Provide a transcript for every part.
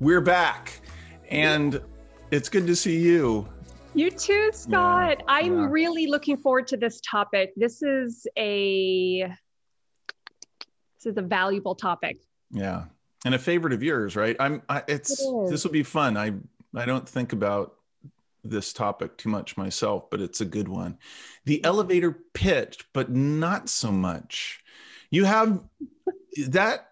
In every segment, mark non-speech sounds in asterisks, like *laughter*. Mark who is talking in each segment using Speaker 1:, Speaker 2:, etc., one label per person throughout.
Speaker 1: We're back, and it's good to see you.
Speaker 2: You too, Scott.
Speaker 1: Yeah,
Speaker 2: I'm
Speaker 1: yeah.
Speaker 2: really looking forward to this topic. This is a this is a valuable topic.
Speaker 1: Yeah, and a favorite of yours, right? I'm. I, it's
Speaker 2: It is.
Speaker 1: this will be fun. I I don't think about this topic too much myself, but it's a good one. The elevator pitch, but not so much. You have that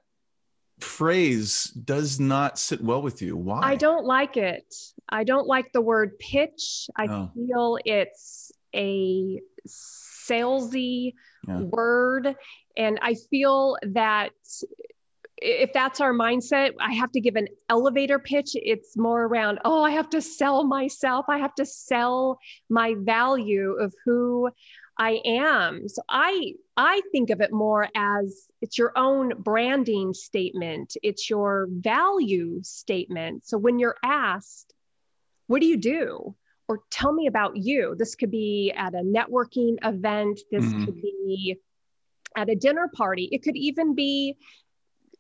Speaker 1: phrase does not sit well with you. Why?
Speaker 2: I don't like it. I don't like the word pitch. I
Speaker 1: Oh.
Speaker 2: feel it's a salesy
Speaker 1: Yeah.
Speaker 2: word. And I feel that if that's our mindset, I have to give an elevator pitch. It's more around, oh, I have to sell myself. I have to sell my value of who I am. So I I think of it more as it's your own branding statement. It's your value statement. So when you're asked, what do you do? Or tell me about you. This could be at a networking event. This
Speaker 1: Mhm.
Speaker 2: could be at a dinner party. It could even be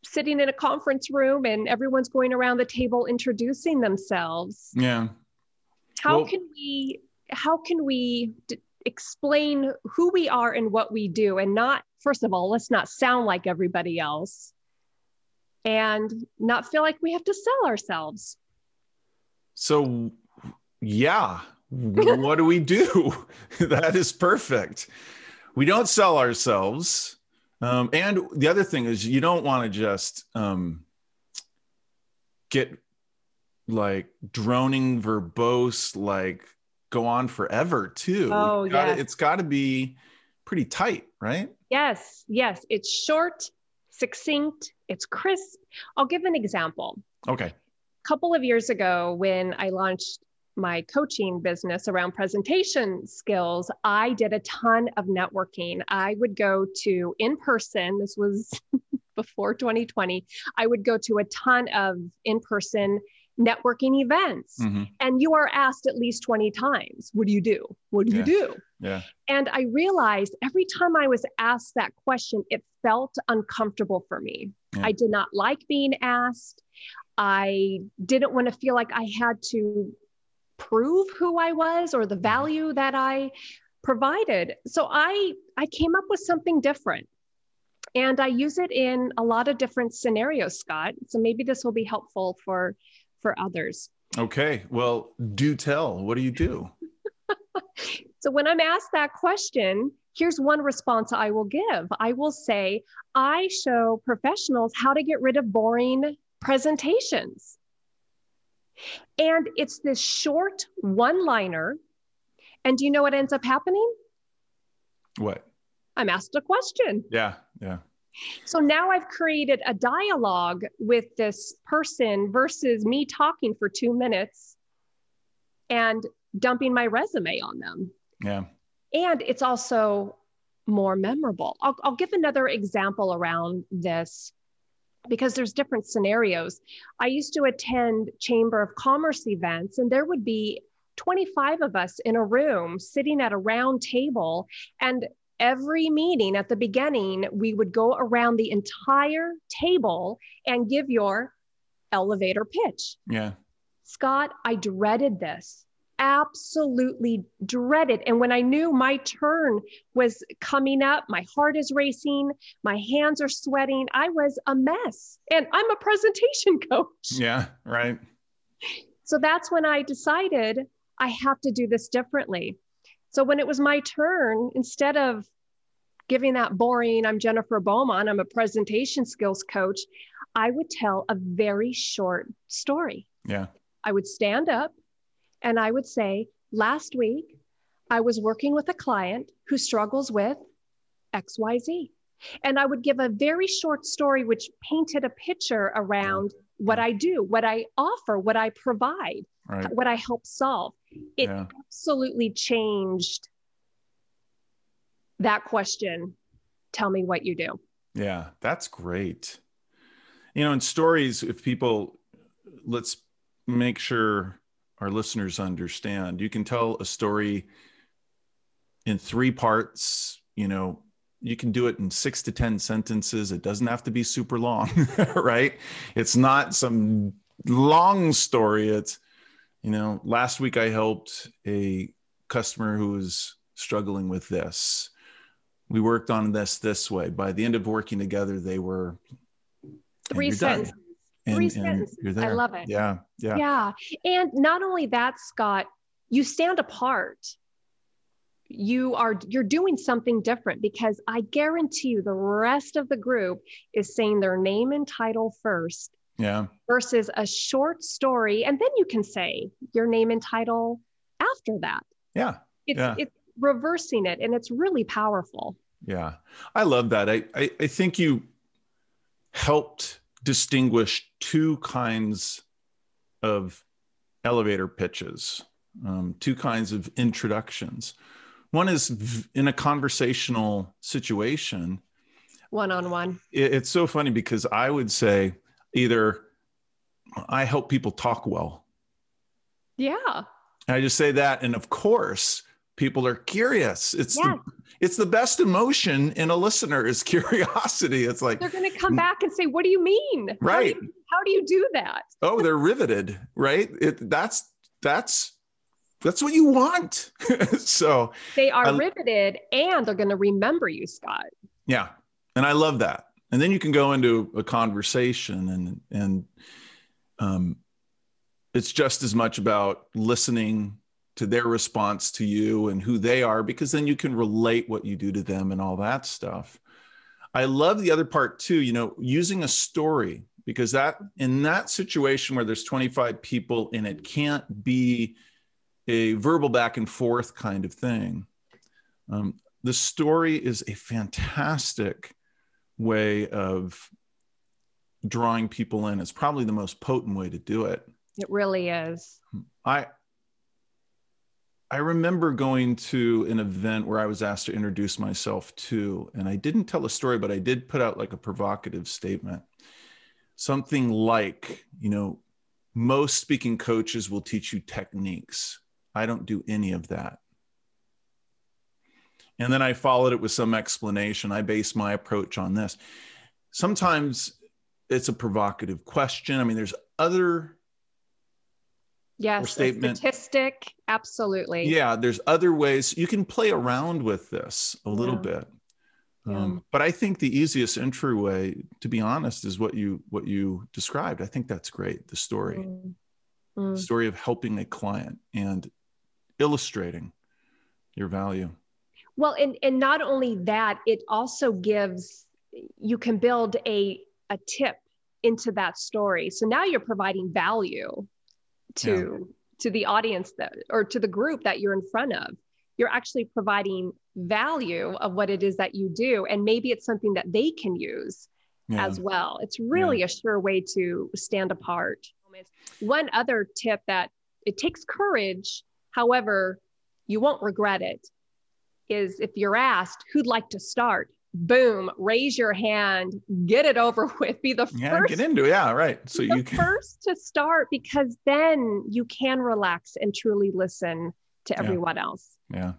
Speaker 2: sitting in a conference room and everyone's going around the table introducing themselves
Speaker 1: Yeah.
Speaker 2: how
Speaker 1: Well-
Speaker 2: can we how can we d- explain who we are and what we do and not first of all let's not sound like everybody else and not feel like we have to sell ourselves
Speaker 1: So, yeah, what do we do? *laughs* that is perfect. We don't sell ourselves. Um, and the other thing is, you don't want to just um, get like droning verbose, like go on forever, too.
Speaker 2: Oh,
Speaker 1: gotta-
Speaker 2: yes.
Speaker 1: It's got to be pretty tight, right?
Speaker 2: yes yes it's short succinct it's crisp i'll give an example
Speaker 1: Okay.
Speaker 2: a couple of years ago when I launched my coaching business around presentation skills, I did a ton of networking. I would go to in person, this was *laughs* before 2020, I would go to a ton of in person networking events.
Speaker 1: Mhm.
Speaker 2: And you are asked at least 20 times, What do you do? What do
Speaker 1: Yeah.
Speaker 2: you do?
Speaker 1: Yeah.
Speaker 2: And I realized every time I was asked that question, it felt uncomfortable for me.
Speaker 1: Yeah.
Speaker 2: I did not like being asked. I didn't want to feel like I had to prove who I was or the value that I provided. So I I came up with something different. And I use it in a lot of different scenarios, Scott. So maybe this will be helpful for for others.
Speaker 1: Okay. Well, do tell. What do you do? *laughs*
Speaker 2: So when I'm asked that question, here's one response I will give. I will say, I show professionals how to get rid of boring presentations. And it's this short one liner. And do you know what ends up happening?
Speaker 1: What?
Speaker 2: I'm asked a question.
Speaker 1: Yeah. Yeah.
Speaker 2: So now I've created a dialogue with this person versus me talking for two minutes and dumping my resume on them.
Speaker 1: Yeah.
Speaker 2: and it's also more memorable. I'll, I'll give another example around this because there's different scenarios. I used to attend Chamber of Commerce events, and there would be 25 of us in a room sitting at a round table. And every meeting at the beginning, we would go around the entire table and give your elevator pitch.
Speaker 1: Yeah.
Speaker 2: Scott, I dreaded this. Absolutely dreaded. And when I knew my turn was coming up, my heart is racing, my hands are sweating, I was a mess. And I'm a presentation *laughs* coach.
Speaker 1: Yeah. Right.
Speaker 2: So that's when I decided I have to do this differently. So when it was my turn, instead of giving that boring, I'm Jennifer Beaumont, I'm a presentation skills coach, I would tell a very short story.
Speaker 1: Yeah.
Speaker 2: I would stand up and I would say, last week, I was working with a client who struggles with XYZ. And I would give a very short story which painted a picture around what I do, what I offer, what I provide,
Speaker 1: Right.
Speaker 2: what I help solve. It
Speaker 1: Yeah.
Speaker 2: absolutely changed that question. Tell me what you do.
Speaker 1: Yeah, that's great. You know, in stories, if people, let's make sure our listeners understand, you can tell a story in three parts. You know, you can do it in six to 10 sentences. It doesn't have to be super long, *laughs* right? It's not some long story. It's, you know, last week I helped a customer who was struggling with this. We worked on this this way. By the end of working together, they were
Speaker 2: three sentences.
Speaker 1: And,
Speaker 2: Three sentences. I love it.
Speaker 1: Yeah, yeah,
Speaker 2: Yeah. And not only that, Scott, you stand apart. You are you're doing something different because I guarantee you the rest of the group is saying their name and title first
Speaker 1: yeah.
Speaker 2: versus a short story. And then you can say your name and title after that.
Speaker 1: Yeah.
Speaker 2: It's
Speaker 1: Yeah.
Speaker 2: it's reversing it and it's really powerful.
Speaker 1: Yeah, I love that. I, I, I think you helped distinguish two kinds of elevator pitches, um, two kinds of introductions. One is v- in a conversational situation.
Speaker 2: One on one.
Speaker 1: It's so funny because I would say either I help people talk well.
Speaker 2: Yeah.
Speaker 1: I just say that, and of course, people are curious. It's
Speaker 2: Yes.
Speaker 1: the, it's the best emotion in a listener is *laughs* curiosity. It's like,
Speaker 2: They're gonna come mm, back and say, What do you mean? How do
Speaker 1: Right.
Speaker 2: you- how do you do that?
Speaker 1: oh, they're riveted, right? It that's that's that's what you want. *laughs* so
Speaker 2: They are
Speaker 1: I-
Speaker 2: riveted and they're going to remember you, Scott.
Speaker 1: yeah, and I love that. And then you can go into a conversation, and and um, it's just as much about listening to their response to you and who they are, because then you can relate what you do to them and all that stuff. I love the other part too. You know, using a story because that in that situation where there's 25 people and it can't be a verbal back and forth kind of thing. Um, the story is a fantastic way of drawing people in. is probably the most potent way to do it.
Speaker 2: It really is.
Speaker 1: I I remember going to an event where I was asked to introduce myself to, and I didn't tell a story, but I did put out like a provocative statement. Something like, you know, most speaking coaches will teach you techniques. I don't do any of that. And then I followed it with some explanation. I base my approach on this. Sometimes it's a provocative question. I mean, there's other
Speaker 2: Yes.
Speaker 1: statement.
Speaker 2: statistic. Absolutely.
Speaker 1: yeah there's other ways you can play around with this a little
Speaker 2: Yeah.
Speaker 1: bit
Speaker 2: Yeah.
Speaker 1: um, but i think the easiest entryway to be honest is what you what you described i think that's great the story
Speaker 2: Mm.
Speaker 1: the
Speaker 2: Mm.
Speaker 1: story of helping a client and illustrating your value
Speaker 2: Well, and, and not only that, it also gives you can build a a tip into that story. So now you're providing value to to the audience that or to the group that you're in front of. You're actually providing value of what it is that you do. And maybe it's something that they can use
Speaker 1: yeah
Speaker 2: as well. It's really a sure way to stand apart. One other tip that it takes courage, however, you won't regret it, is if you're asked who'd like to start, boom, raise your hand, get it over *laughs* with, be the
Speaker 1: yeah
Speaker 2: first
Speaker 1: get into it. Yeah right. So you can
Speaker 2: first to start because then you can relax and truly listen to
Speaker 1: Yeah.
Speaker 2: everyone else.
Speaker 1: yeah.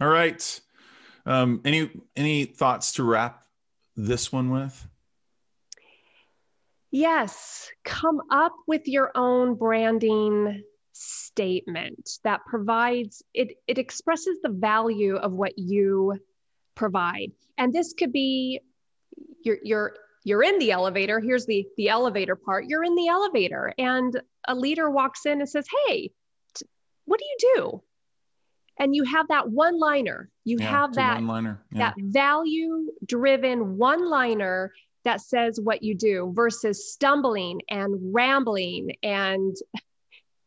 Speaker 1: All right. Um, any any thoughts to wrap this one with?
Speaker 2: Yes, come up with your own branding statement that provides it it expresses the value of what you provide. And this could be you're you're you're in the elevator. Here's the the elevator part. You're in the elevator and a leader walks in and says, "Hey, t- what do you do?" And you have that one liner. You
Speaker 1: yeah,
Speaker 2: have that
Speaker 1: yeah.
Speaker 2: that value driven one liner that says what you do versus stumbling and rambling and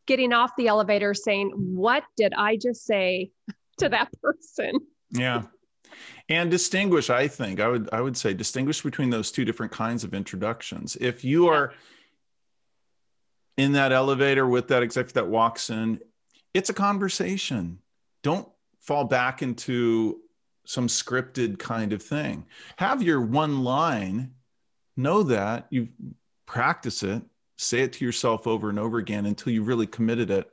Speaker 2: getting off the elevator saying, What did I just say *laughs* to that person?
Speaker 1: yeah. And distinguish i think i would i would say distinguish between those two different kinds of introductions. If you are in that elevator with that executive that walks in it's a conversation. Don't fall back into some scripted kind of thing. Have your one line know that you practice it say it to yourself over and over again until you really committed it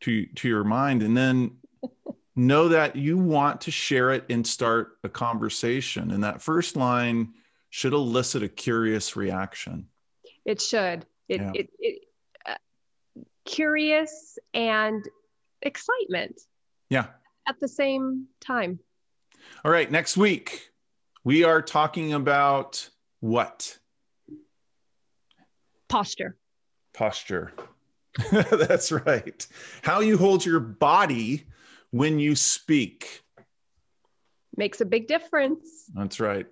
Speaker 1: to to your mind and then *laughs* know that you want to share it and start a conversation. And that first line should elicit a curious reaction.
Speaker 2: It should. It,
Speaker 1: Yeah.
Speaker 2: it, it uh, curious and excitement.
Speaker 1: Yeah.
Speaker 2: At the same time.
Speaker 1: All right. Next week, we are talking about what?
Speaker 2: Posture.
Speaker 1: Posture. *laughs* That's right. How you hold your body when you speak.
Speaker 2: Makes a big difference.
Speaker 1: That's right.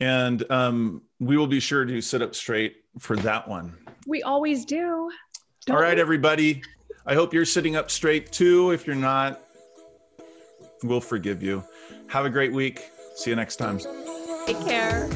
Speaker 1: And um, we will be sure to sit up straight for that one.
Speaker 2: We always do.
Speaker 1: All right, everybody. I hope you're sitting up straight too. If you're not, we'll forgive you. Have a great week. See you next time.
Speaker 2: Take care.